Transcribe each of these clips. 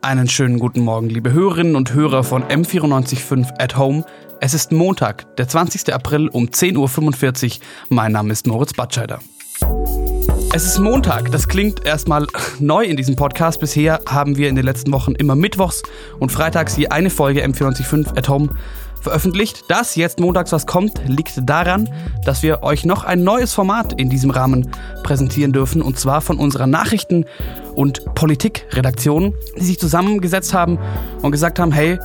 Einen schönen guten Morgen, liebe Hörerinnen und Hörer von M945 at Home. Es ist Montag, der 20. April um 10.45 Uhr. Mein Name ist Moritz Batscheider. Es ist Montag, das klingt erstmal neu in diesem Podcast. Bisher haben wir in den letzten Wochen immer mittwochs und freitags je eine Folge M945 at Home veröffentlicht. Dass jetzt montags was kommt, liegt daran, dass wir euch noch ein neues Format in diesem Rahmen präsentieren dürfen und zwar von unserer Nachrichten- und Politikredaktion, die sich zusammengesetzt haben und gesagt haben, hey,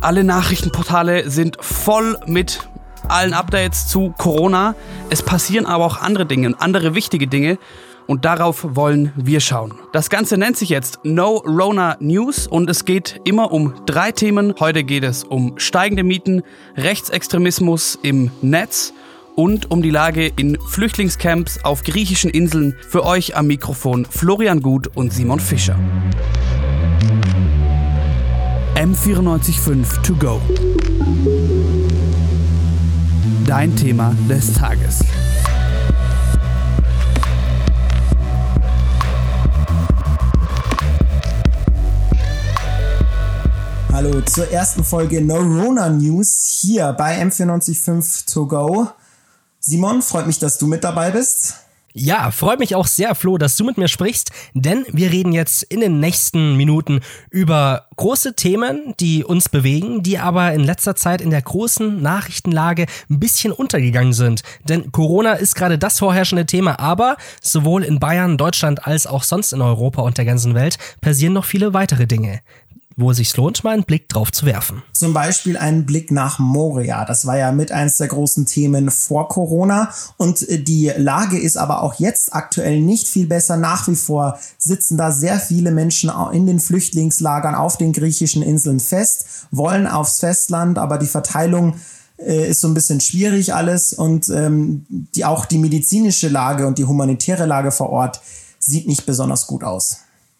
alle Nachrichtenportale sind voll mit allen Updates zu Corona. Es passieren aber auch andere Dinge, andere wichtige Dinge und darauf wollen wir schauen. Das Ganze nennt sich jetzt No Rona News und es geht immer um drei Themen. Heute geht es um steigende Mieten, Rechtsextremismus im Netz und um die Lage in Flüchtlingscamps auf griechischen Inseln. Für euch am Mikrofon Florian Gut und Simon Fischer. M945 to go. Dein Thema des Tages. Hallo zur ersten Folge Neurona News hier bei M945 To Go. Simon, freut mich, dass du mit dabei bist. Ja, freut mich auch sehr, Flo, dass du mit mir sprichst, denn wir reden jetzt in den nächsten Minuten über große Themen, die uns bewegen, die aber in letzter Zeit in der großen Nachrichtenlage ein bisschen untergegangen sind. Denn Corona ist gerade das vorherrschende Thema, aber sowohl in Bayern, Deutschland als auch sonst in Europa und der ganzen Welt passieren noch viele weitere Dinge wo es sich lohnt, mal einen Blick drauf zu werfen. Zum Beispiel einen Blick nach Moria. Das war ja mit eines der großen Themen vor Corona. Und äh, die Lage ist aber auch jetzt aktuell nicht viel besser. Nach wie vor sitzen da sehr viele Menschen in den Flüchtlingslagern auf den griechischen Inseln fest, wollen aufs Festland, aber die Verteilung äh, ist so ein bisschen schwierig alles und ähm, die, auch die medizinische Lage und die humanitäre Lage vor Ort sieht nicht besonders gut aus.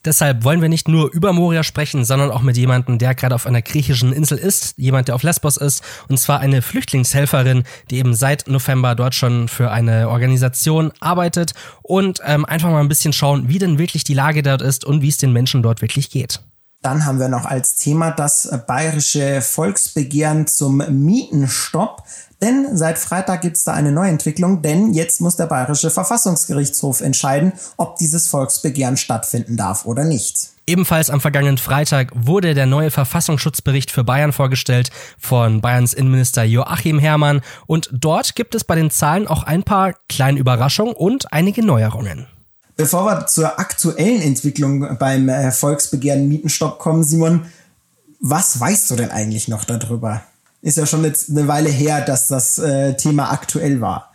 Deshalb wollen wir nicht nur über Moria sprechen, sondern auch mit jemandem, der gerade auf einer griechischen Insel ist, jemand, der auf Lesbos ist, und zwar eine Flüchtlingshelferin, die eben seit November dort schon für eine Organisation arbeitet und ähm, einfach mal ein bisschen schauen, wie denn wirklich die Lage dort ist und wie es den Menschen dort wirklich geht. Dann haben wir noch als Thema das bayerische Volksbegehren zum Mietenstopp. Denn seit Freitag gibt es da eine Neuentwicklung, denn jetzt muss der Bayerische Verfassungsgerichtshof entscheiden, ob dieses Volksbegehren stattfinden darf oder nicht. Ebenfalls am vergangenen Freitag wurde der neue Verfassungsschutzbericht für Bayern vorgestellt von Bayerns Innenminister Joachim Herrmann und dort gibt es bei den Zahlen auch ein paar kleine Überraschungen und einige Neuerungen. Bevor wir zur aktuellen Entwicklung beim äh, Volksbegehren Mietenstopp kommen, Simon, was weißt du denn eigentlich noch darüber? Ist ja schon jetzt eine Weile her, dass das äh, Thema aktuell war.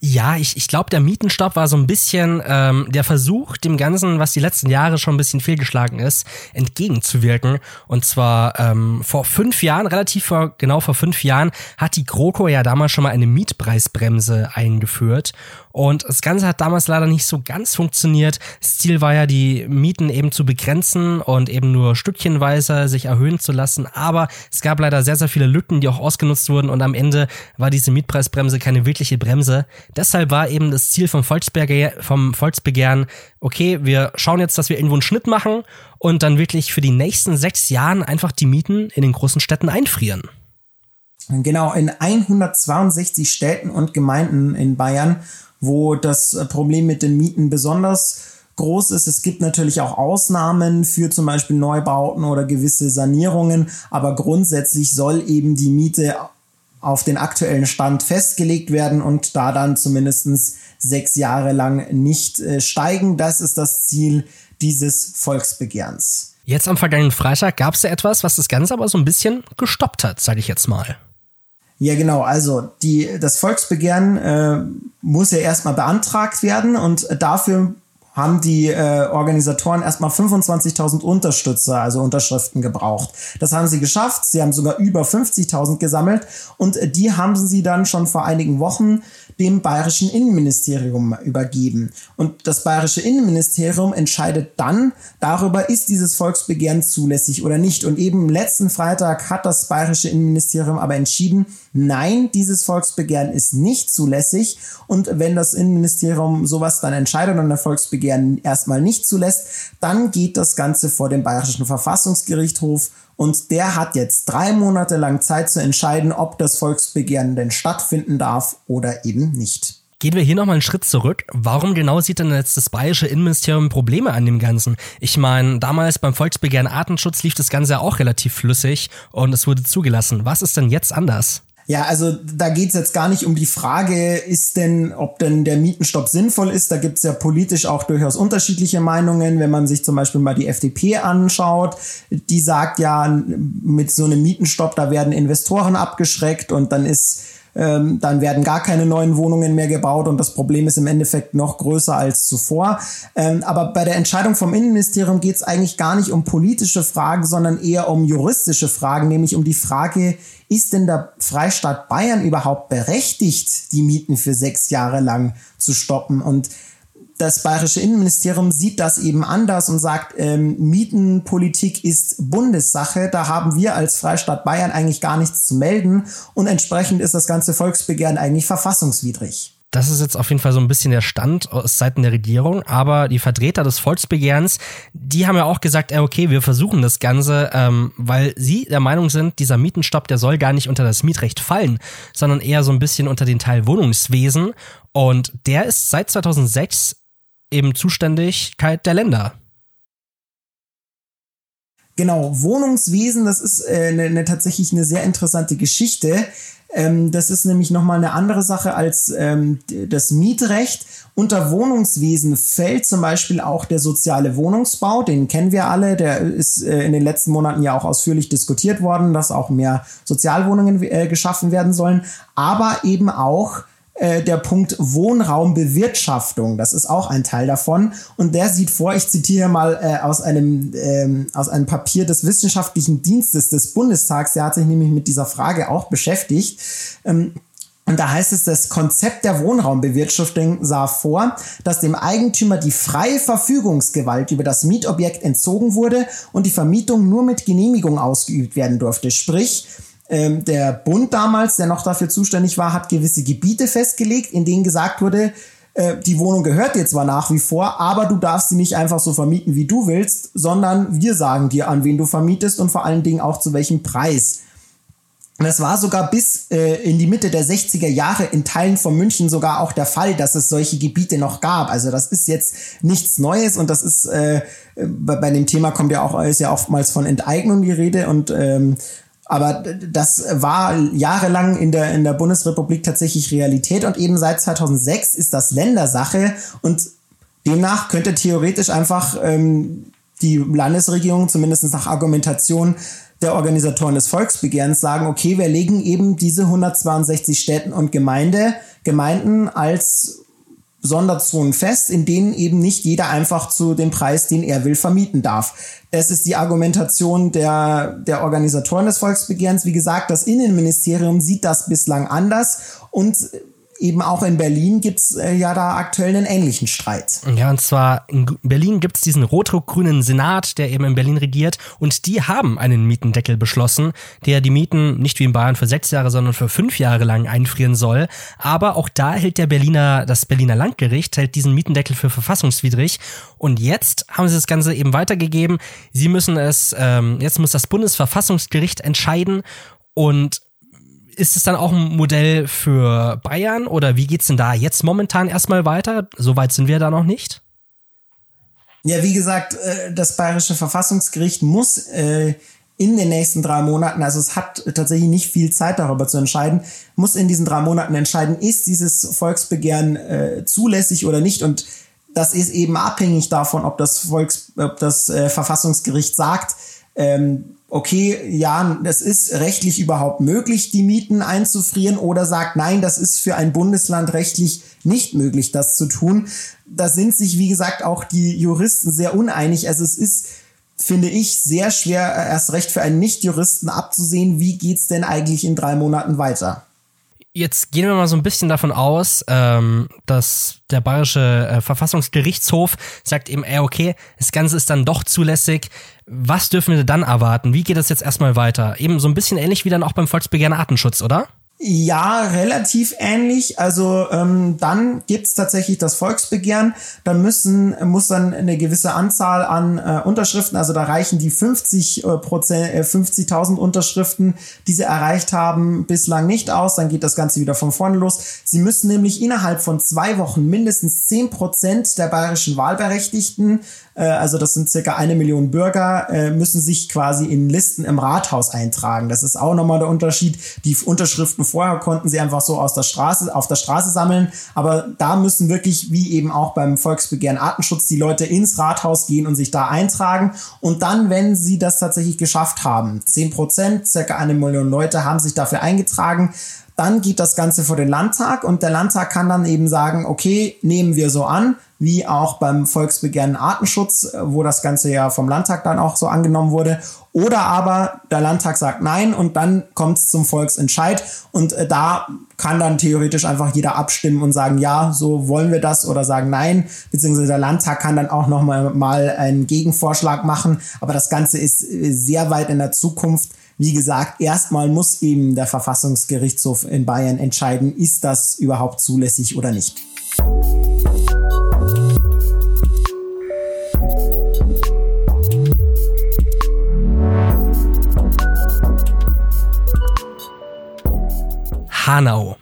Ja, ich, ich glaube, der Mietenstopp war so ein bisschen ähm, der Versuch, dem Ganzen, was die letzten Jahre schon ein bisschen fehlgeschlagen ist, entgegenzuwirken. Und zwar ähm, vor fünf Jahren, relativ vor, genau vor fünf Jahren, hat die GroKo ja damals schon mal eine Mietpreisbremse eingeführt. Und das Ganze hat damals leider nicht so ganz funktioniert. Das Ziel war ja, die Mieten eben zu begrenzen und eben nur stückchenweise sich erhöhen zu lassen. Aber es gab leider sehr, sehr viele Lücken, die auch ausgenutzt wurden. Und am Ende war diese Mietpreisbremse keine wirkliche Bremse. Deshalb war eben das Ziel vom, Volksbegehr vom Volksbegehren, okay, wir schauen jetzt, dass wir irgendwo einen Schnitt machen und dann wirklich für die nächsten sechs Jahren einfach die Mieten in den großen Städten einfrieren. Genau, in 162 Städten und Gemeinden in Bayern wo das äh, Problem mit den Mieten besonders groß ist. Es gibt natürlich auch Ausnahmen für zum Beispiel Neubauten oder gewisse Sanierungen, aber grundsätzlich soll eben die Miete auf den aktuellen Stand festgelegt werden und da dann zumindest sechs Jahre lang nicht äh, steigen. Das ist das Ziel dieses Volksbegehrens. Jetzt am vergangenen Freitag gab es ja etwas, was das Ganze aber so ein bisschen gestoppt hat, sage ich jetzt mal. Ja, genau. Also die, das Volksbegehren äh, muss ja erstmal beantragt werden und dafür haben die äh, Organisatoren erstmal 25.000 Unterstützer, also Unterschriften gebraucht. Das haben sie geschafft. Sie haben sogar über 50.000 gesammelt und die haben sie dann schon vor einigen Wochen dem bayerischen Innenministerium übergeben. Und das bayerische Innenministerium entscheidet dann darüber, ist dieses Volksbegehren zulässig oder nicht. Und eben letzten Freitag hat das bayerische Innenministerium aber entschieden, nein, dieses Volksbegehren ist nicht zulässig. Und wenn das Innenministerium sowas dann entscheidet und ein Volksbegehren Volksbegehren erstmal nicht zulässt, dann geht das Ganze vor dem Bayerischen Verfassungsgerichtshof und der hat jetzt drei Monate lang Zeit zu entscheiden, ob das Volksbegehren denn stattfinden darf oder eben nicht. Gehen wir hier nochmal einen Schritt zurück. Warum genau sieht denn jetzt das bayerische Innenministerium Probleme an dem Ganzen? Ich meine, damals beim Volksbegehren Artenschutz lief das Ganze ja auch relativ flüssig und es wurde zugelassen. Was ist denn jetzt anders? Ja, also da geht's jetzt gar nicht um die Frage, ist denn, ob denn der Mietenstopp sinnvoll ist. Da gibt's ja politisch auch durchaus unterschiedliche Meinungen. Wenn man sich zum Beispiel mal die FDP anschaut, die sagt ja, mit so einem Mietenstopp, da werden Investoren abgeschreckt und dann ist ähm, dann werden gar keine neuen Wohnungen mehr gebaut und das Problem ist im Endeffekt noch größer als zuvor. Ähm, aber bei der Entscheidung vom Innenministerium geht es eigentlich gar nicht um politische Fragen, sondern eher um juristische Fragen, nämlich um die Frage, ist denn der Freistaat Bayern überhaupt berechtigt, die Mieten für sechs Jahre lang zu stoppen? Und das bayerische Innenministerium sieht das eben anders und sagt, ähm, Mietenpolitik ist Bundessache. Da haben wir als Freistaat Bayern eigentlich gar nichts zu melden und entsprechend ist das ganze Volksbegehren eigentlich verfassungswidrig. Das ist jetzt auf jeden Fall so ein bisschen der Stand aus Seiten der Regierung, aber die Vertreter des Volksbegehrens, die haben ja auch gesagt, okay, wir versuchen das Ganze, ähm, weil sie der Meinung sind, dieser Mietenstopp, der soll gar nicht unter das Mietrecht fallen, sondern eher so ein bisschen unter den Teil Wohnungswesen und der ist seit 2006 eben Zuständigkeit der Länder. Genau, Wohnungswesen, das ist äh, eine, eine tatsächlich eine sehr interessante Geschichte. Ähm, das ist nämlich nochmal eine andere Sache als ähm, das Mietrecht. Unter Wohnungswesen fällt zum Beispiel auch der soziale Wohnungsbau, den kennen wir alle, der ist äh, in den letzten Monaten ja auch ausführlich diskutiert worden, dass auch mehr Sozialwohnungen äh, geschaffen werden sollen, aber eben auch äh, der Punkt Wohnraumbewirtschaftung. Das ist auch ein Teil davon. Und der sieht vor, ich zitiere mal äh, aus, einem, ähm, aus einem Papier des Wissenschaftlichen Dienstes des Bundestags, der hat sich nämlich mit dieser Frage auch beschäftigt. Ähm, und da heißt es, das Konzept der Wohnraumbewirtschaftung sah vor, dass dem Eigentümer die freie Verfügungsgewalt über das Mietobjekt entzogen wurde und die Vermietung nur mit Genehmigung ausgeübt werden durfte. Sprich, ähm, der Bund damals, der noch dafür zuständig war, hat gewisse Gebiete festgelegt, in denen gesagt wurde, äh, die Wohnung gehört dir zwar nach wie vor, aber du darfst sie nicht einfach so vermieten, wie du willst, sondern wir sagen dir, an wen du vermietest und vor allen Dingen auch zu welchem Preis. Das war sogar bis äh, in die Mitte der 60er Jahre in Teilen von München sogar auch der Fall, dass es solche Gebiete noch gab. Also das ist jetzt nichts Neues und das ist äh, bei, bei dem Thema kommt ja auch ist ja oftmals von Enteignung die Rede und ähm, aber das war jahrelang in der, in der Bundesrepublik tatsächlich Realität und eben seit 2006 ist das Ländersache und demnach könnte theoretisch einfach ähm, die Landesregierung zumindest nach Argumentation der Organisatoren des Volksbegehrens sagen, okay, wir legen eben diese 162 Städten und Gemeinde, Gemeinden als Sonderzonen fest, in denen eben nicht jeder einfach zu dem Preis, den er will, vermieten darf. Es ist die Argumentation der, der Organisatoren des Volksbegehrens. Wie gesagt, das Innenministerium sieht das bislang anders und eben auch in Berlin gibt es äh, ja da aktuell einen ähnlichen Streit. Ja, und zwar in Berlin gibt es diesen rot-grünen Senat, der eben in Berlin regiert, und die haben einen Mietendeckel beschlossen, der die Mieten nicht wie in Bayern für sechs Jahre, sondern für fünf Jahre lang einfrieren soll. Aber auch da hält der Berliner, das Berliner Landgericht hält diesen Mietendeckel für verfassungswidrig. Und jetzt haben sie das Ganze eben weitergegeben. Sie müssen es, ähm, jetzt muss das Bundesverfassungsgericht entscheiden und ist es dann auch ein Modell für Bayern oder wie geht's denn da jetzt momentan erstmal weiter? Soweit sind wir da noch nicht. Ja, wie gesagt, äh, das bayerische Verfassungsgericht muss äh, in den nächsten drei Monaten, also es hat tatsächlich nicht viel Zeit darüber zu entscheiden, muss in diesen drei Monaten entscheiden, ist dieses Volksbegehren äh, zulässig oder nicht. Und das ist eben abhängig davon, ob das Volks, ob das Verfassungsgericht sagt, ähm, okay, ja, das ist rechtlich überhaupt möglich, die Mieten einzufrieren oder sagt, nein, das ist für ein Bundesland rechtlich nicht möglich, das zu tun. Da sind sich, wie gesagt, auch die Juristen sehr uneinig. Also es ist, finde ich, sehr schwer, erst recht für einen Nicht-Juristen abzusehen, wie geht's denn eigentlich in drei Monaten weiter. Jetzt gehen wir mal so ein bisschen davon aus, ähm, dass der bayerische äh, Verfassungsgerichtshof sagt eben, ey, okay, das Ganze ist dann doch zulässig. Was dürfen wir dann erwarten? Wie geht das jetzt erstmal weiter? Eben so ein bisschen ähnlich wie dann auch beim Volksbegehren Artenschutz, oder? Ja, relativ ähnlich. Also ähm, dann gibt's tatsächlich das Volksbegehren. Da müssen muss dann eine gewisse Anzahl an äh, Unterschriften, also da reichen die 50 äh, Prozent, äh, 50.000 Unterschriften, die sie erreicht haben, bislang nicht aus. Dann geht das Ganze wieder von vorne los. Sie müssen nämlich innerhalb von zwei Wochen mindestens 10 Prozent der bayerischen Wahlberechtigten äh, also das sind circa eine Million Bürger, äh, müssen sich quasi in Listen im Rathaus eintragen. Das ist auch nochmal der Unterschied. Die Unterschriften vorher konnten sie einfach so aus der Straße, auf der Straße sammeln, aber da müssen wirklich, wie eben auch beim Volksbegehren Artenschutz, die Leute ins Rathaus gehen und sich da eintragen. Und dann, wenn sie das tatsächlich geschafft haben, zehn Prozent, circa eine Million Leute haben sich dafür eingetragen, dann geht das Ganze vor den Landtag und der Landtag kann dann eben sagen, okay, nehmen wir so an, wie auch beim Volksbegehren Artenschutz, äh, wo das Ganze ja vom Landtag dann auch so angenommen wurde. Oder aber der Landtag sagt nein und dann kommt es zum Volksentscheid und äh, da kann dann theoretisch einfach jeder abstimmen und sagen, ja, so wollen wir das oder sagen nein, beziehungsweise der Landtag kann dann auch noch mal, mal einen Gegenvorschlag machen, aber das Ganze ist äh, sehr weit in der Zukunft. Wie gesagt, erstmal muss eben der Verfassungsgerichtshof in Bayern entscheiden, ist das überhaupt zulässig oder nicht. Hanau,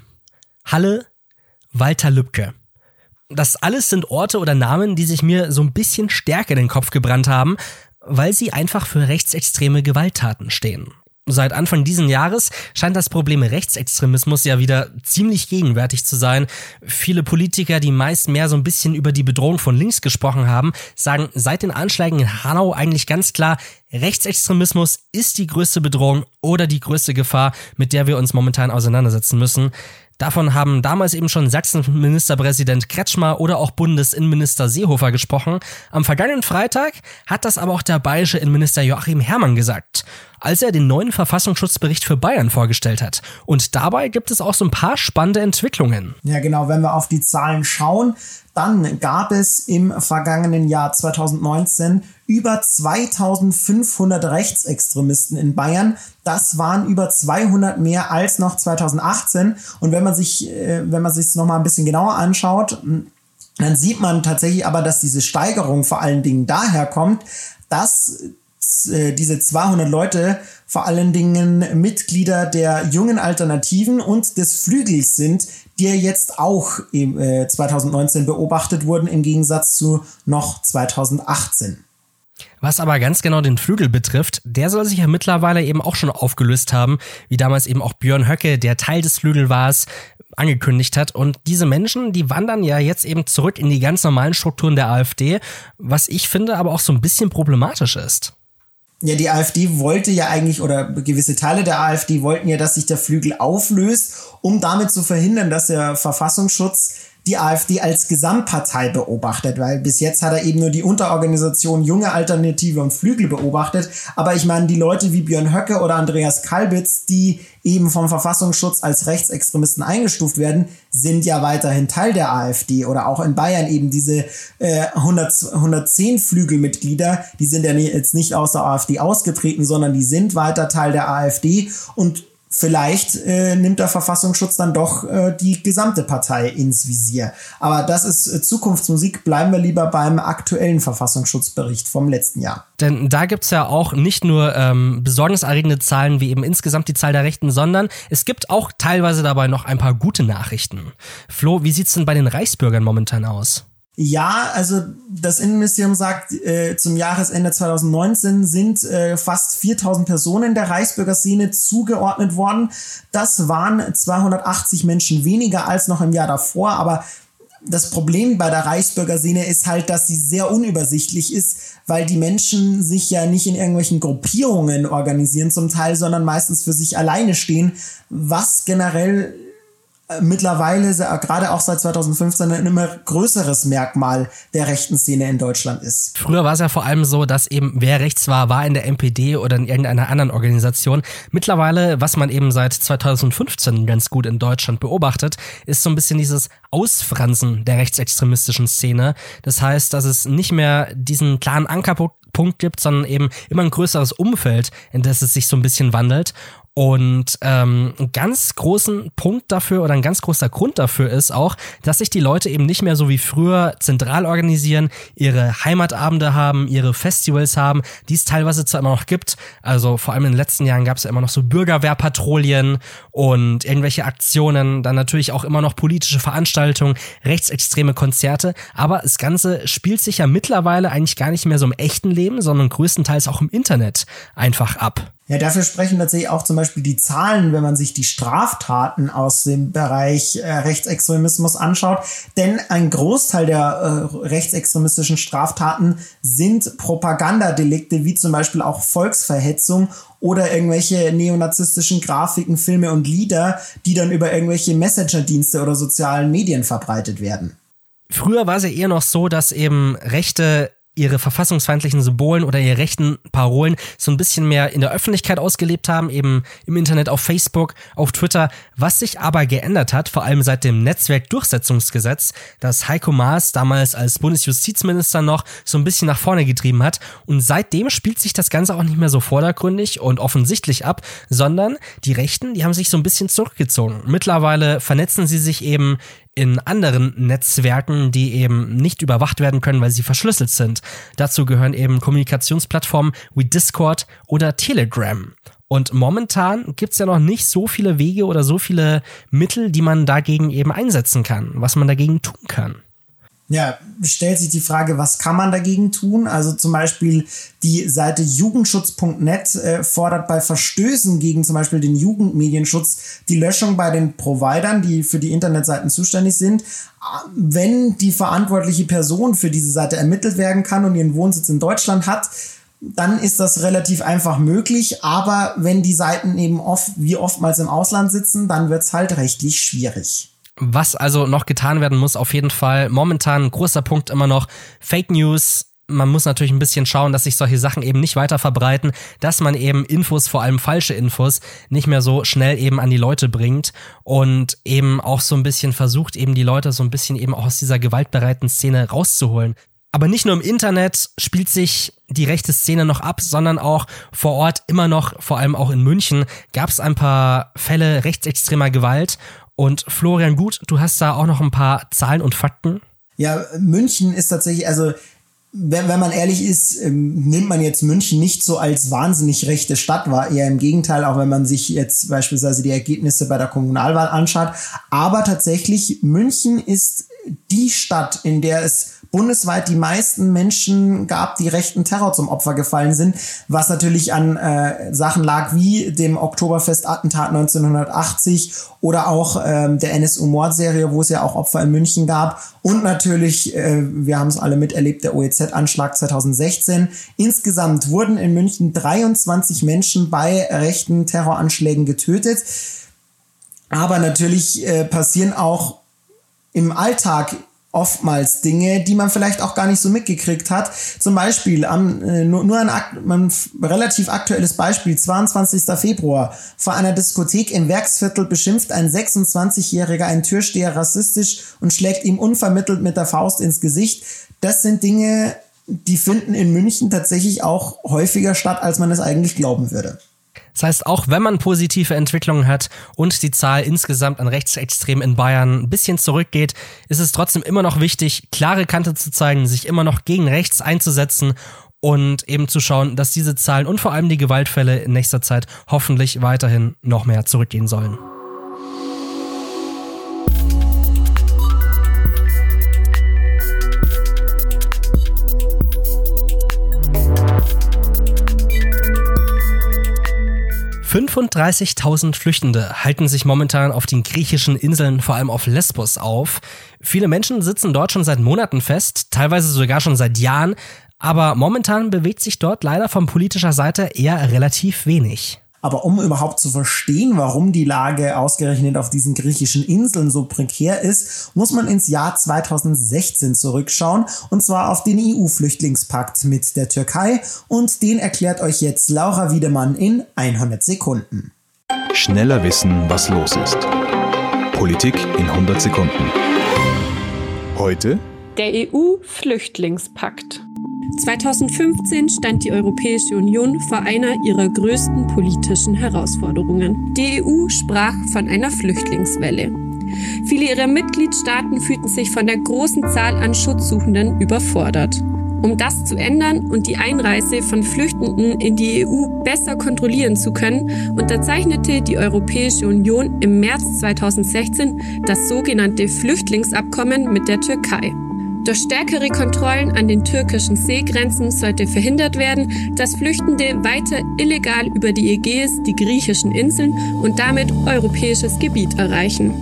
Halle, Walter Lübcke. Das alles sind Orte oder Namen, die sich mir so ein bisschen stärker in den Kopf gebrannt haben, weil sie einfach für rechtsextreme Gewalttaten stehen. Seit Anfang diesen Jahres scheint das Problem Rechtsextremismus ja wieder ziemlich gegenwärtig zu sein. Viele Politiker, die meist mehr so ein bisschen über die Bedrohung von links gesprochen haben, sagen seit den Anschlägen in Hanau eigentlich ganz klar, Rechtsextremismus ist die größte Bedrohung oder die größte Gefahr, mit der wir uns momentan auseinandersetzen müssen. Davon haben damals eben schon Sachsen-Ministerpräsident Kretschmer oder auch Bundesinnenminister Seehofer gesprochen. Am vergangenen Freitag hat das aber auch der bayerische Innenminister Joachim Herrmann gesagt, als er den neuen Verfassungsschutzbericht für Bayern vorgestellt hat. Und dabei gibt es auch so ein paar spannende Entwicklungen. Ja, genau. Wenn wir auf die Zahlen schauen, dann gab es im vergangenen Jahr 2019 über 2500 Rechtsextremisten in Bayern. Das waren über 200 mehr als noch 2018. Und wenn man sich, äh, wenn man sich es nochmal ein bisschen genauer anschaut, dann sieht man tatsächlich aber, dass diese Steigerung vor allen Dingen daher kommt, dass äh, diese 200 Leute vor allen Dingen Mitglieder der jungen Alternativen und des Flügels sind, die jetzt auch 2019 beobachtet wurden, im Gegensatz zu noch 2018. Was aber ganz genau den Flügel betrifft, der soll sich ja mittlerweile eben auch schon aufgelöst haben, wie damals eben auch Björn Höcke, der Teil des Flügel war, angekündigt hat. Und diese Menschen, die wandern ja jetzt eben zurück in die ganz normalen Strukturen der AfD, was ich finde aber auch so ein bisschen problematisch ist. Ja, die AfD wollte ja eigentlich, oder gewisse Teile der AfD wollten ja, dass sich der Flügel auflöst, um damit zu verhindern, dass der Verfassungsschutz die AfD als Gesamtpartei beobachtet, weil bis jetzt hat er eben nur die Unterorganisation Junge Alternative und Flügel beobachtet. Aber ich meine, die Leute wie Björn Höcke oder Andreas Kalbitz, die eben vom Verfassungsschutz als Rechtsextremisten eingestuft werden, sind ja weiterhin Teil der AfD oder auch in Bayern eben diese äh, 100, 110 Flügelmitglieder, die sind ja jetzt nicht aus der AfD ausgetreten, sondern die sind weiter Teil der AfD und vielleicht äh, nimmt der Verfassungsschutz dann doch äh, die gesamte Partei ins Visier. Aber das ist äh, Zukunftsmusik. Bleiben wir lieber beim aktuellen Verfassungsschutzbericht vom letzten Jahr. Denn da gibt's ja auch nicht nur ähm, besorgniserregende Zahlen wie eben insgesamt die Zahl der Rechten, sondern es gibt auch teilweise dabei noch ein paar gute Nachrichten. Flo, wie sieht's denn bei den Reichsbürgern momentan aus? Ja, also das Innenministerium sagt, äh, zum Jahresende 2019 sind äh, fast 4000 Personen der Reichsbürgerszene zugeordnet worden. Das waren 280 Menschen weniger als noch im Jahr davor, aber das Problem bei der Reichsbürgerszene ist halt, dass sie sehr unübersichtlich ist, weil die Menschen sich ja nicht in irgendwelchen Gruppierungen organisieren zum Teil, sondern meistens für sich alleine stehen, was generell mittlerweile, gerade auch seit 2015, ein immer größeres Merkmal der rechten Szene in Deutschland ist. Früher war es ja vor allem so, dass eben wer rechts war, war in der NPD oder in irgendeiner anderen Organisation. Mittlerweile, was man eben seit 2015 ganz gut in Deutschland beobachtet, ist so ein bisschen dieses Ausfransen der rechtsextremistischen Szene. Das heißt, dass es nicht mehr diesen klaren Ankerpunkt Punkt gibt, sondern eben immer ein größeres Umfeld, in das es sich so ein bisschen wandelt. Und ähm, ein ganz großen Punkt dafür oder ein ganz großer Grund dafür ist auch, dass sich die Leute eben nicht mehr so wie früher zentral organisieren, ihre Heimatabende haben, ihre Festivals haben, die es teilweise zwar immer noch gibt. Also vor allem in den letzten Jahren gab es ja immer noch so Bürgerwehrpatrouillen und irgendwelche Aktionen, dann natürlich auch immer noch politische Veranstaltungen, rechtsextreme Konzerte. Aber das Ganze spielt sich ja mittlerweile eigentlich gar nicht mehr so im echten Leben, sondern größtenteils auch im Internet einfach ab. Ja, dafür sprechen tatsächlich auch zum Beispiel die Zahlen, wenn man sich die Straftaten aus dem Bereich äh, Rechtsextremismus anschaut. Denn ein Großteil der äh, rechtsextremistischen Straftaten sind Propagandadelikte, wie zum Beispiel auch Volksverhetzung oder irgendwelche neonazistischen Grafiken, Filme und Lieder, die dann über irgendwelche Messenger-Dienste oder sozialen Medien verbreitet werden. Früher war es ja eher noch so, dass eben rechte ihre verfassungsfeindlichen Symbolen oder ihre rechten Parolen so ein bisschen mehr in der Öffentlichkeit ausgelebt haben, eben im Internet, auf Facebook, auf Twitter. Was sich aber geändert hat, vor allem seit dem Netzwerkdurchsetzungsgesetz, das Heiko Maas damals als Bundesjustizminister noch so ein bisschen nach vorne getrieben hat. Und seitdem spielt sich das Ganze auch nicht mehr so vordergründig und offensichtlich ab, sondern die Rechten, die haben sich so ein bisschen zurückgezogen. Mittlerweile vernetzen sie sich eben in anderen Netzwerken, die eben nicht überwacht werden können, weil sie verschlüsselt sind. Dazu gehören eben Kommunikationsplattformen wie Discord oder Telegram. Und momentan gibt's ja noch nicht so viele Wege oder so viele Mittel, die man dagegen eben einsetzen kann, was man dagegen tun kann. Ja, stellt sich die Frage, was kann man dagegen tun? Also zum Beispiel die Seite jugendschutz.net äh, fordert bei Verstößen gegen zum Beispiel den Jugendmedienschutz die Löschung bei den Providern, die für die Internetseiten zuständig sind. Wenn die verantwortliche Person für diese Seite ermittelt werden kann und ihren Wohnsitz in Deutschland hat, dann ist das relativ einfach möglich. Aber wenn die Seiten eben oft, wie oftmals im Ausland sitzen, dann wird's halt rechtlich schwierig. Was also noch getan werden muss, auf jeden Fall. Momentan großer Punkt immer noch Fake News. Man muss natürlich ein bisschen schauen, dass sich solche Sachen eben nicht weiter verbreiten, dass man eben Infos, vor allem falsche Infos, nicht mehr so schnell eben an die Leute bringt und eben auch so ein bisschen versucht, eben die Leute so ein bisschen eben auch aus dieser gewaltbereiten Szene rauszuholen. Aber nicht nur im Internet spielt sich die rechte Szene noch ab, sondern auch vor Ort immer noch, vor allem auch in München, gab es ein paar Fälle rechtsextremer Gewalt und Florian Gut, du hast da auch noch ein paar Zahlen und Fakten. Ja, München ist tatsächlich, also wenn, wenn man ehrlich ist, ähm, nimmt man jetzt München nicht so als wahnsinnig rechte Stadt wahr. Eher im Gegenteil, auch wenn man sich jetzt beispielsweise die Ergebnisse bei der Kommunalwahl anschaut. Aber tatsächlich, München ist die Stadt, in der es bundesweit die meisten Menschen gab, die rechten Terror zum Opfer gefallen sind, was natürlich an äh, Sachen lag wie dem Oktoberfest-Attentat 1980 oder auch ähm, der NSU-Mordserie, wo es ja auch Opfer in München gab und natürlich, äh, wir haben es alle miterlebt, der OEZ-Anschlag 2016. Insgesamt wurden in München 23 Menschen bei rechten Terroranschlägen getötet. Aber natürlich äh, passieren auch im Alltag oftmals Dinge, die man vielleicht auch gar nicht so mitgekriegt hat. Zum Beispiel am, äh, nur, nur ein, ein relativ aktuelles Beispiel, 22. Februar. Vor einer Diskothek im Werksviertel beschimpft ein 26-Jähriger einen Türsteher rassistisch und schlägt ihm unvermittelt mit der Faust ins Gesicht. Das sind Dinge, die finden in München tatsächlich auch häufiger statt, als man es eigentlich glauben würde. Das heißt, auch wenn man positive Entwicklungen hat und die Zahl insgesamt an Rechtsextremen in Bayern ein bisschen zurückgeht, ist es trotzdem immer noch wichtig, klare Kante zu zeigen, sich immer noch gegen rechts einzusetzen und eben zu schauen, dass diese Zahlen und vor allem die Gewaltfälle in nächster Zeit hoffentlich weiterhin noch mehr zurückgehen sollen. 35.000 Flüchtende halten sich momentan auf den griechischen Inseln, vor allem auf Lesbos, auf. Viele Menschen sitzen dort schon seit Monaten fest, teilweise sogar schon seit Jahren, aber momentan bewegt sich dort leider von politischer Seite eher relativ wenig. Aber um überhaupt zu verstehen, warum die Lage ausgerechnet auf diesen griechischen Inseln so prekär ist, muss man ins Jahr 2016 zurückschauen, und zwar auf den EU-Flüchtlingspakt mit der Türkei, und den erklärt euch jetzt Laura Wiedemann in 100 Sekunden. Schneller wissen, was los ist. Politik in 100 Sekunden. Heute der EU-Flüchtlingspakt. 2015 stand die Europäische Union vor einer ihrer größten politischen Herausforderungen. Die EU sprach von einer Flüchtlingswelle. Viele ihrer Mitgliedstaaten fühlten sich von der großen Zahl an Schutzsuchenden überfordert. Um das zu ändern und die Einreise von Flüchtenden in die EU besser kontrollieren zu können, unterzeichnete die Europäische Union im März 2016 das sogenannte Flüchtlingsabkommen mit der Türkei. Durch stärkere Kontrollen an den türkischen Seegrenzen sollte verhindert werden, dass Flüchtende weiter illegal über die Ägäis, die griechischen Inseln und damit europäisches Gebiet erreichen.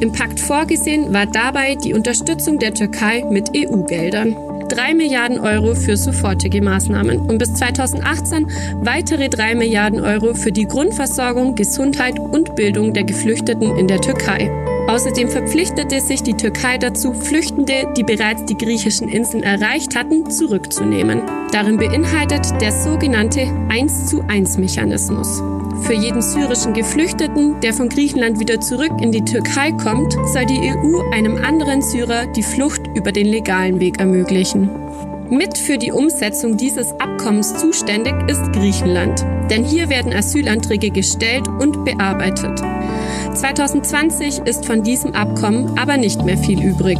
Im Pakt vorgesehen war dabei die Unterstützung der Türkei mit EU-Geldern. 3 Milliarden Euro für sofortige Maßnahmen und bis 2018 weitere 3 Milliarden Euro für die Grundversorgung, Gesundheit und Bildung der Geflüchteten in der Türkei. Außerdem verpflichtete sich die Türkei dazu, Flüchtende, die bereits die griechischen Inseln erreicht hatten, zurückzunehmen. Darin beinhaltet der sogenannte 1 zu 1 Mechanismus. Für jeden syrischen Geflüchteten, der von Griechenland wieder zurück in die Türkei kommt, soll die EU einem anderen Syrer die Flucht über den legalen Weg ermöglichen. Mit für die Umsetzung dieses Abkommens zuständig ist Griechenland, denn hier werden Asylanträge gestellt und bearbeitet. 2020 ist von diesem Abkommen aber nicht mehr viel übrig.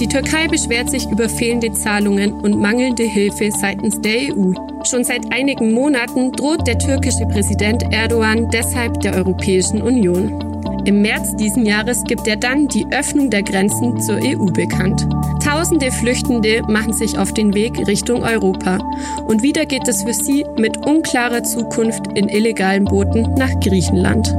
Die Türkei beschwert sich über fehlende Zahlungen und mangelnde Hilfe seitens der EU. Schon seit einigen Monaten droht der türkische Präsident Erdogan deshalb der Europäischen Union. Im März diesen Jahres gibt er dann die Öffnung der Grenzen zur EU bekannt. Tausende Flüchtende machen sich auf den Weg Richtung Europa. Und wieder geht es für sie mit unklarer Zukunft in illegalen Booten nach Griechenland.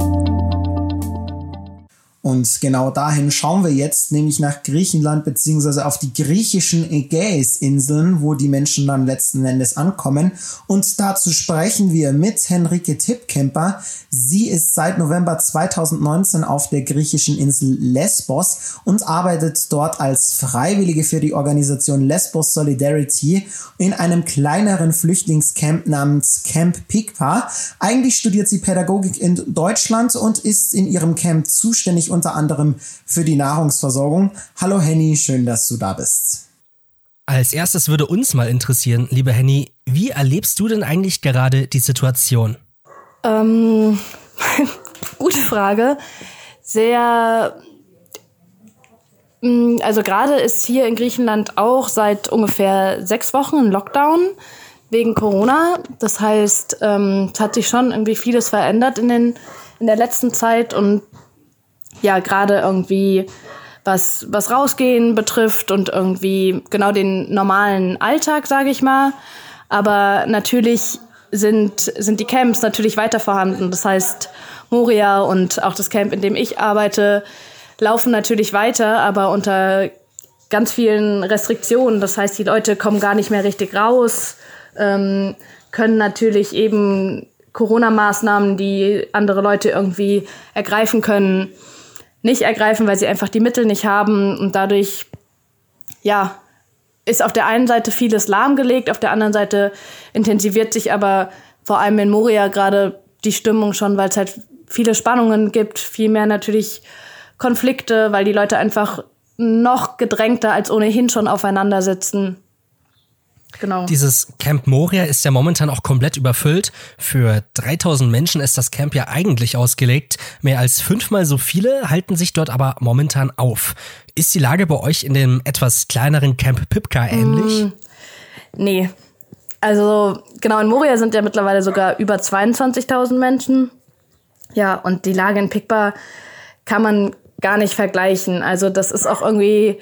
Und genau dahin schauen wir jetzt, nämlich nach Griechenland beziehungsweise auf die griechischen Ägäisinseln, wo die Menschen dann letzten Endes ankommen. Und dazu sprechen wir mit Henrike Tippkemper. Sie ist seit November 2019 auf der griechischen Insel Lesbos und arbeitet dort als Freiwillige für die Organisation Lesbos Solidarity in einem kleineren Flüchtlingscamp namens Camp Pikpa. Eigentlich studiert sie Pädagogik in Deutschland und ist in ihrem Camp zuständig unter anderem für die Nahrungsversorgung. Hallo Henny, schön, dass du da bist. Als erstes würde uns mal interessieren, lieber Henny, wie erlebst du denn eigentlich gerade die Situation? Ähm, gute Frage. Sehr mm, also gerade ist hier in Griechenland auch seit ungefähr sechs Wochen ein Lockdown wegen Corona. Das heißt, ähm, es hat sich schon irgendwie vieles verändert in, den, in der letzten Zeit und ja gerade irgendwie was, was rausgehen betrifft und irgendwie genau den normalen Alltag, sage ich mal. Aber natürlich sind, sind die Camps natürlich weiter vorhanden. Das heißt, Moria und auch das Camp, in dem ich arbeite, laufen natürlich weiter, aber unter ganz vielen Restriktionen. Das heißt, die Leute kommen gar nicht mehr richtig raus, ähm, können natürlich eben Corona-Maßnahmen, die andere Leute irgendwie ergreifen können, nicht ergreifen, weil sie einfach die Mittel nicht haben und dadurch, ja, ist auf der einen Seite vieles lahmgelegt, auf der anderen Seite intensiviert sich aber vor allem in Moria gerade die Stimmung schon, weil es halt viele Spannungen gibt, viel mehr natürlich Konflikte, weil die Leute einfach noch gedrängter als ohnehin schon aufeinander sitzen. Genau. Dieses Camp Moria ist ja momentan auch komplett überfüllt. Für 3000 Menschen ist das Camp ja eigentlich ausgelegt. Mehr als fünfmal so viele halten sich dort aber momentan auf. Ist die Lage bei euch in dem etwas kleineren Camp Pipka ähnlich? Mm, nee. Also genau, in Moria sind ja mittlerweile sogar über 22.000 Menschen. Ja, und die Lage in Pikpa kann man gar nicht vergleichen. Also das ist auch irgendwie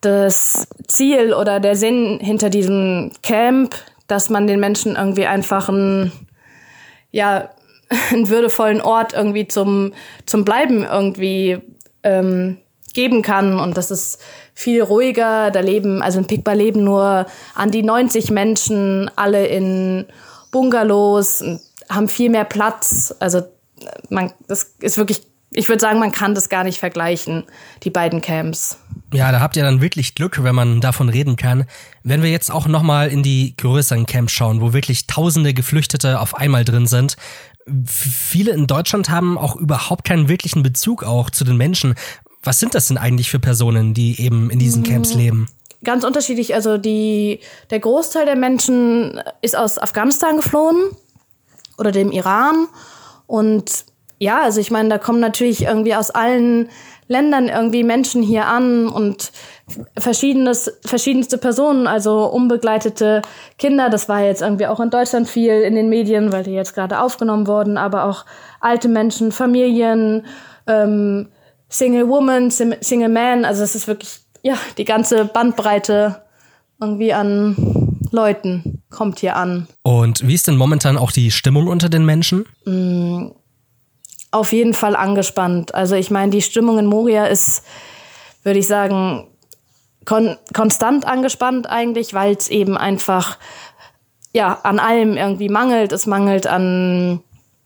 das Ziel oder der Sinn hinter diesem Camp, dass man den Menschen irgendwie einfach einen, ja, einen würdevollen Ort irgendwie zum, zum Bleiben irgendwie ähm, geben kann. Und das ist viel ruhiger. Da leben, also in Pikba leben nur an die 90 Menschen, alle in Bungalows, haben viel mehr Platz. Also man, das ist wirklich ich würde sagen, man kann das gar nicht vergleichen, die beiden Camps. Ja, da habt ihr dann wirklich Glück, wenn man davon reden kann. Wenn wir jetzt auch nochmal in die größeren Camps schauen, wo wirklich tausende Geflüchtete auf einmal drin sind, viele in Deutschland haben auch überhaupt keinen wirklichen Bezug auch zu den Menschen. Was sind das denn eigentlich für Personen, die eben in diesen Camps mm, leben? ganz unterschiedlich. Also die, der Großteil der Menschen ist aus Afghanistan geflohen oder dem Iran. Und ja, also ich meine, da kommen natürlich irgendwie aus allen Ländern irgendwie Menschen hier an und verschiedenes, verschiedenste Personen, also unbegleitete Kinder. Das war jetzt irgendwie auch in Deutschland viel in den Medien, weil die jetzt gerade aufgenommen wurden, aber auch alte Menschen, Familien, ähm, Single Woman, Single Man. Also es ist wirklich, ja, die ganze Bandbreite irgendwie an Leuten kommt hier an. Und wie ist denn momentan auch die Stimmung unter den Menschen? Mm, auf jeden Fall angespannt. Also ich meine, die Stimmung in Moria ist, würde ich sagen, kon konstant angespannt eigentlich, weil es eben einfach ja an allem irgendwie mangelt. Es mangelt an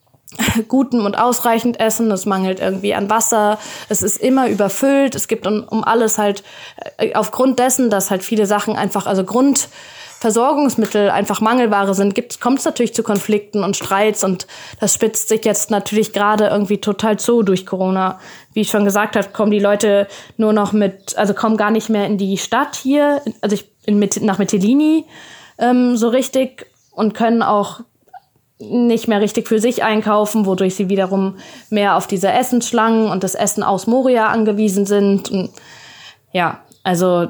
gutem und ausreichend Essen, es mangelt irgendwie an Wasser, es ist immer überfüllt, es gibt um, um alles halt äh, aufgrund dessen, dass halt viele Sachen einfach, also Grundversorgungsmittel einfach Mangelware sind, kommt es natürlich zu Konflikten und Streits und das spitzt sich jetzt natürlich gerade irgendwie total zu durch Corona wie ich schon gesagt habe, kommen die Leute nur noch mit, also kommen gar nicht mehr in die Stadt hier, also ich in, nach Mytilini ähm, so richtig und können auch nicht mehr richtig für sich einkaufen, wodurch sie wiederum mehr auf diese Essensschlangen und das Essen aus Moria angewiesen sind. Und ja, also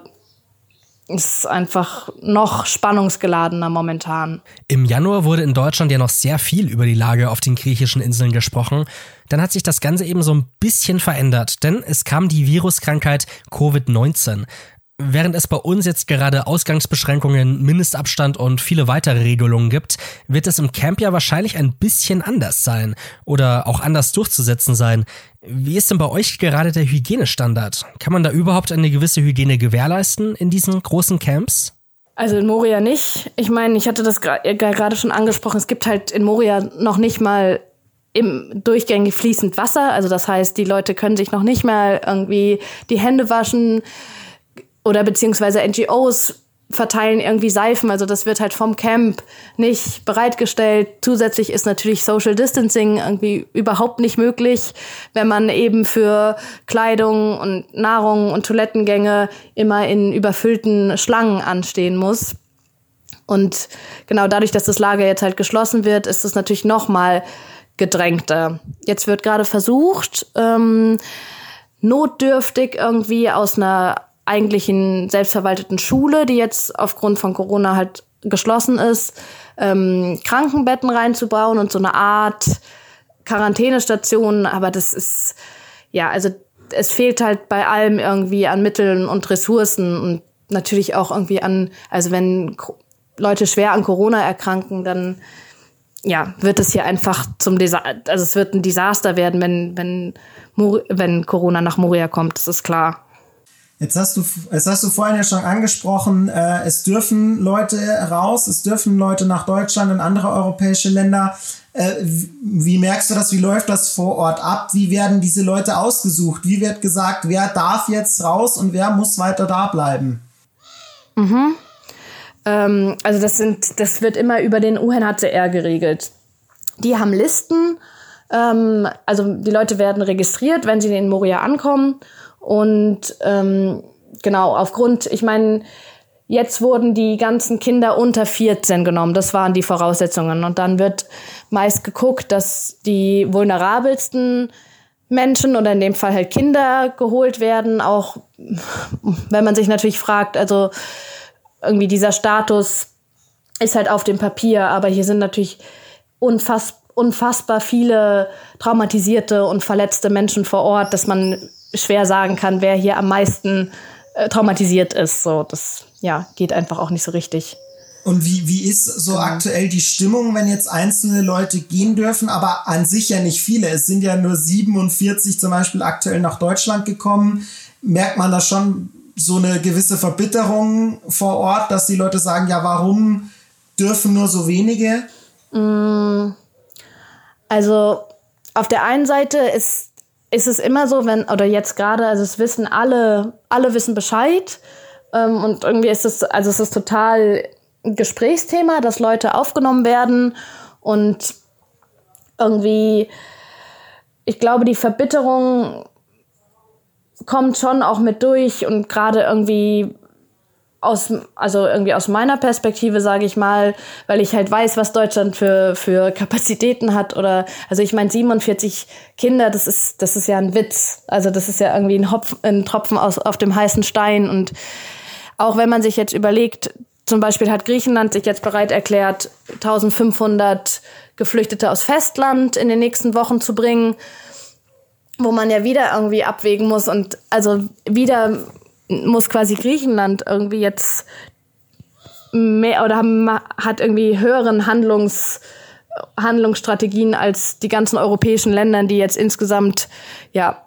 ist einfach noch spannungsgeladener momentan. Im Januar wurde in Deutschland ja noch sehr viel über die Lage auf den griechischen Inseln gesprochen. Dann hat sich das Ganze eben so ein bisschen verändert, denn es kam die Viruskrankheit Covid-19. Während es bei uns jetzt gerade Ausgangsbeschränkungen, Mindestabstand und viele weitere Regelungen gibt, wird es im Camp ja wahrscheinlich ein bisschen anders sein oder auch anders durchzusetzen sein. Wie ist denn bei euch gerade der Hygienestandard? Kann man da überhaupt eine gewisse Hygiene gewährleisten in diesen großen Camps? Also in Moria nicht. Ich meine, ich hatte das gerade schon angesprochen. Es gibt halt in Moria noch nicht mal im durchgängig fließend Wasser. Also das heißt, die Leute können sich noch nicht mal irgendwie die Hände waschen oder beziehungsweise NGOs verteilen irgendwie Seifen. Also das wird halt vom Camp nicht bereitgestellt. Zusätzlich ist natürlich Social Distancing irgendwie überhaupt nicht möglich, wenn man eben für Kleidung und Nahrung und Toilettengänge immer in überfüllten Schlangen anstehen muss. Und genau dadurch, dass das Lager jetzt halt geschlossen wird, ist es natürlich noch mal gedrängter. Jetzt wird gerade versucht, ähm, notdürftig irgendwie aus einer eigentlichen selbstverwalteten Schule, die jetzt aufgrund von Corona halt geschlossen ist, ähm, Krankenbetten reinzubauen und so eine Art Quarantänestation. Aber das ist, ja, also es fehlt halt bei allem irgendwie an Mitteln und Ressourcen und natürlich auch irgendwie an, also wenn Leute schwer an Corona erkranken, dann ja, wird es hier einfach zum Desaster, also es wird ein Desaster werden, wenn, wenn, wenn Corona nach Moria kommt, das ist klar. Jetzt hast du, jetzt hast du vorhin ja schon angesprochen, äh, es dürfen Leute raus, es dürfen Leute nach Deutschland und andere europäische Länder. Äh, wie merkst du das? Wie läuft das vor Ort ab? Wie werden diese Leute ausgesucht? Wie wird gesagt, wer darf jetzt raus und wer muss weiter da bleiben? Mhm. Ähm, also das sind, das wird immer über den UNHCR geregelt. Die haben Listen. Ähm, also die Leute werden registriert, wenn sie in Moria ankommen und ähm, genau, aufgrund, ich meine, jetzt wurden die ganzen Kinder unter 14 genommen. Das waren die Voraussetzungen. Und dann wird meist geguckt, dass die vulnerabelsten Menschen oder in dem Fall halt Kinder geholt werden. Auch wenn man sich natürlich fragt, also irgendwie dieser Status ist halt auf dem Papier, aber hier sind natürlich unfass, unfassbar viele traumatisierte und verletzte Menschen vor Ort, dass man schwer sagen kann, wer hier am meisten äh, traumatisiert ist. So, das ja, geht einfach auch nicht so richtig. Und wie, wie ist so genau. aktuell die Stimmung, wenn jetzt einzelne Leute gehen dürfen, aber an sich ja nicht viele? Es sind ja nur 47 zum Beispiel aktuell nach Deutschland gekommen. Merkt man da schon so eine gewisse Verbitterung vor Ort, dass die Leute sagen, ja, warum dürfen nur so wenige? Mm, also auf der einen Seite ist ist es immer so, wenn, oder jetzt gerade, also es wissen alle, alle wissen Bescheid. Ähm, und irgendwie ist es, also es ist total ein Gesprächsthema, dass Leute aufgenommen werden und irgendwie, ich glaube, die Verbitterung kommt schon auch mit durch und gerade irgendwie aus, also irgendwie aus meiner Perspektive sage ich mal, weil ich halt weiß, was Deutschland für, für Kapazitäten hat oder, also ich meine 47 Kinder, das ist, das ist ja ein Witz. Also das ist ja irgendwie ein, Hopf, ein Tropfen aus, auf dem heißen Stein und auch wenn man sich jetzt überlegt, zum Beispiel hat Griechenland sich jetzt bereit erklärt, 1500 Geflüchtete aus Festland in den nächsten Wochen zu bringen, wo man ja wieder irgendwie abwägen muss und also wieder muss quasi Griechenland irgendwie jetzt mehr oder hat irgendwie höheren Handlungs Handlungsstrategien als die ganzen europäischen Länder, die jetzt insgesamt ja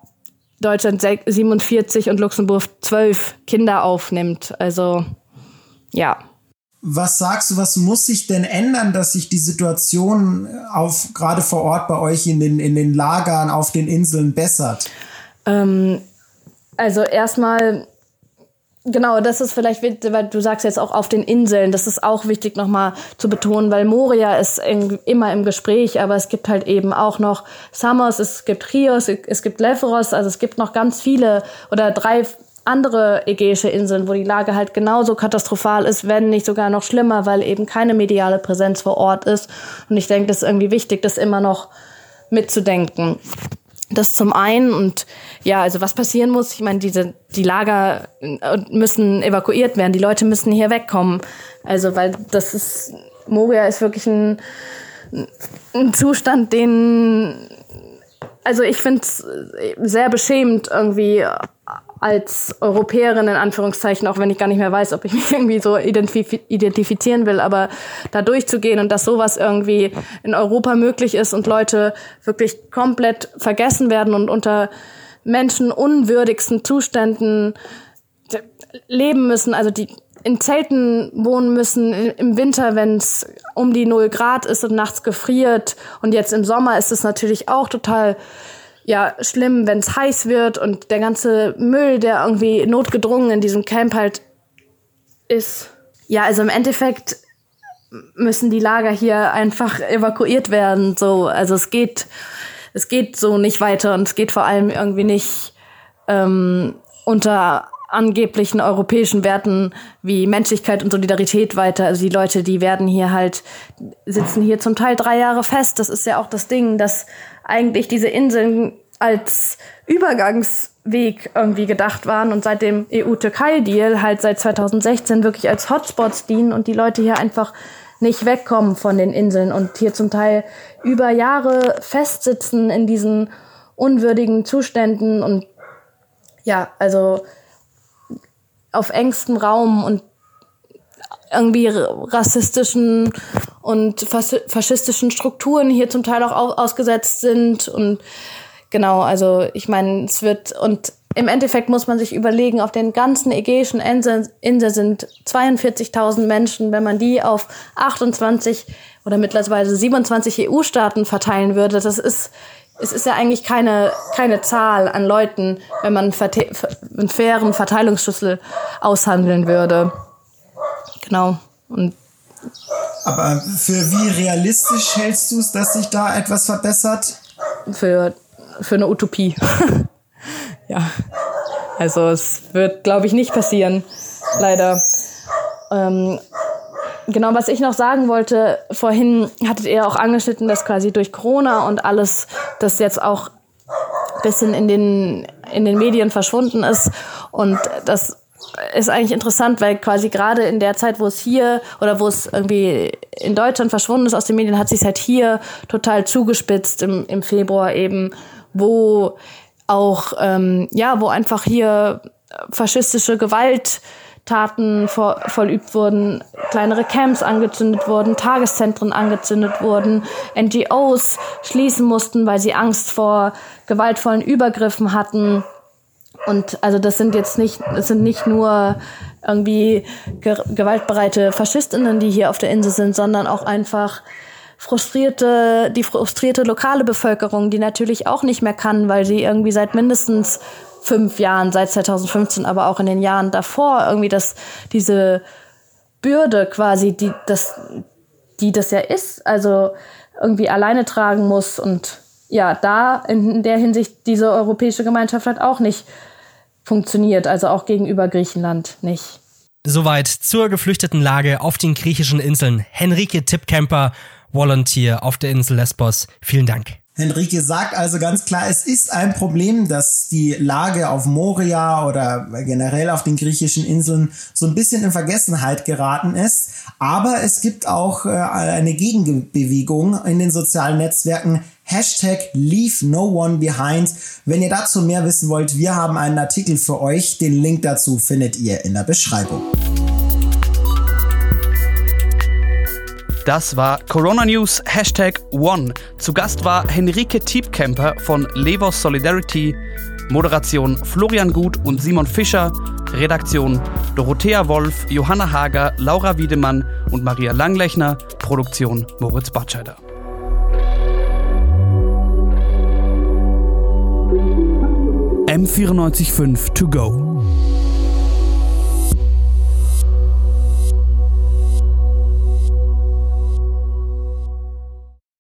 Deutschland 47 und Luxemburg 12 Kinder aufnimmt. Also ja. Was sagst du, was muss sich denn ändern, dass sich die Situation auf gerade vor Ort bei euch in den, in den Lagern auf den Inseln bessert? Ähm, also erstmal Genau, das ist vielleicht, weil du sagst jetzt auch auf den Inseln, das ist auch wichtig nochmal zu betonen, weil Moria ist in, immer im Gespräch, aber es gibt halt eben auch noch Samos, es gibt Chios, es gibt Leveros, also es gibt noch ganz viele oder drei andere ägäische Inseln, wo die Lage halt genauso katastrophal ist, wenn nicht sogar noch schlimmer, weil eben keine mediale Präsenz vor Ort ist. Und ich denke, das ist irgendwie wichtig, das immer noch mitzudenken. Das zum einen und ja, also was passieren muss, ich meine, diese, die Lager äh, müssen evakuiert werden, die Leute müssen hier wegkommen. Also, weil das ist, Moria ist wirklich ein, ein Zustand, den, also ich finde es sehr beschämend irgendwie als Europäerin in Anführungszeichen, auch wenn ich gar nicht mehr weiß, ob ich mich irgendwie so identif identifizieren will, aber da durchzugehen und dass sowas irgendwie in Europa möglich ist und Leute wirklich komplett vergessen werden und unter menschenunwürdigsten Zuständen leben müssen, also die in Zelten wohnen müssen im Winter, wenn es um die null Grad ist und nachts gefriert. Und jetzt im Sommer ist es natürlich auch total ja schlimm, wenn es heiß wird und der ganze Müll, der irgendwie notgedrungen in diesem Camp halt ist. Ja, also im Endeffekt müssen die Lager hier einfach evakuiert werden. So, also es geht, es geht so nicht weiter und es geht vor allem irgendwie nicht ähm, unter angeblichen europäischen Werten wie Menschlichkeit und Solidarität weiter. Also die Leute, die werden hier halt, sitzen hier zum Teil drei Jahre fest. Das ist ja auch das Ding, dass eigentlich diese Inseln als Übergangsweg irgendwie gedacht waren und seit dem EU-Türkei-Deal halt seit 2016 wirklich als Hotspots dienen und die Leute hier einfach nicht wegkommen von den Inseln und hier zum Teil über Jahre festsitzen in diesen unwürdigen Zuständen und ja, also auf engstem Raum und irgendwie rassistischen und faschistischen Strukturen hier zum Teil auch ausgesetzt sind und genau, also ich meine, es wird und im Endeffekt muss man sich überlegen, auf den ganzen ägäischen Inseln Insel sind 42.000 Menschen, wenn man die auf 28 oder mittlerweile 27 EU-Staaten verteilen würde, das ist es ist ja eigentlich keine, keine Zahl an Leuten, wenn man einen fairen Verteilungsschlüssel aushandeln würde. Genau. Und Aber für wie realistisch hältst du es, dass sich da etwas verbessert? Für, für eine Utopie. ja. Also es wird, glaube ich, nicht passieren. Leider. Ähm, genau, was ich noch sagen wollte, vorhin hattet ihr auch angeschnitten, dass quasi durch Corona und alles, das jetzt auch ein bisschen in den, in den Medien verschwunden ist. Und das ist eigentlich interessant, weil quasi gerade in der Zeit, wo es hier oder wo es irgendwie in Deutschland verschwunden ist aus den Medien, hat sich halt hier total zugespitzt im, im Februar eben, wo auch, ähm, ja, wo einfach hier faschistische Gewalt Taten vor, vollübt wurden, kleinere Camps angezündet wurden, Tageszentren angezündet wurden, NGOs schließen mussten, weil sie Angst vor gewaltvollen Übergriffen hatten. Und also das sind jetzt nicht, das sind nicht nur irgendwie ge gewaltbereite Faschistinnen, die hier auf der Insel sind, sondern auch einfach frustrierte, die frustrierte lokale Bevölkerung, die natürlich auch nicht mehr kann, weil sie irgendwie seit mindestens fünf Jahren, seit 2015, aber auch in den Jahren davor irgendwie das, diese Bürde quasi, die das, die das ja ist, also irgendwie alleine tragen muss und ja, da in der Hinsicht diese europäische Gemeinschaft hat auch nicht funktioniert, also auch gegenüber Griechenland nicht. Soweit zur geflüchteten Lage auf den griechischen Inseln. Henrike Tippkemper, Volunteer auf der Insel Lesbos. Vielen Dank. Henrike sagt also ganz klar, es ist ein Problem, dass die Lage auf Moria oder generell auf den griechischen Inseln so ein bisschen in Vergessenheit geraten ist. Aber es gibt auch äh, eine Gegenbewegung in den sozialen Netzwerken. Hashtag Leave No One Behind. Wenn ihr dazu mehr wissen wollt, wir haben einen Artikel für euch. Den Link dazu findet ihr in der Beschreibung. Das war Corona News Hashtag One. Zu Gast war Henrike Tiepkemper von Levos Solidarity, Moderation Florian Gut und Simon Fischer, Redaktion Dorothea Wolf, Johanna Hager, Laura Wiedemann und Maria Langlechner, Produktion Moritz Batscheider. M945 to go.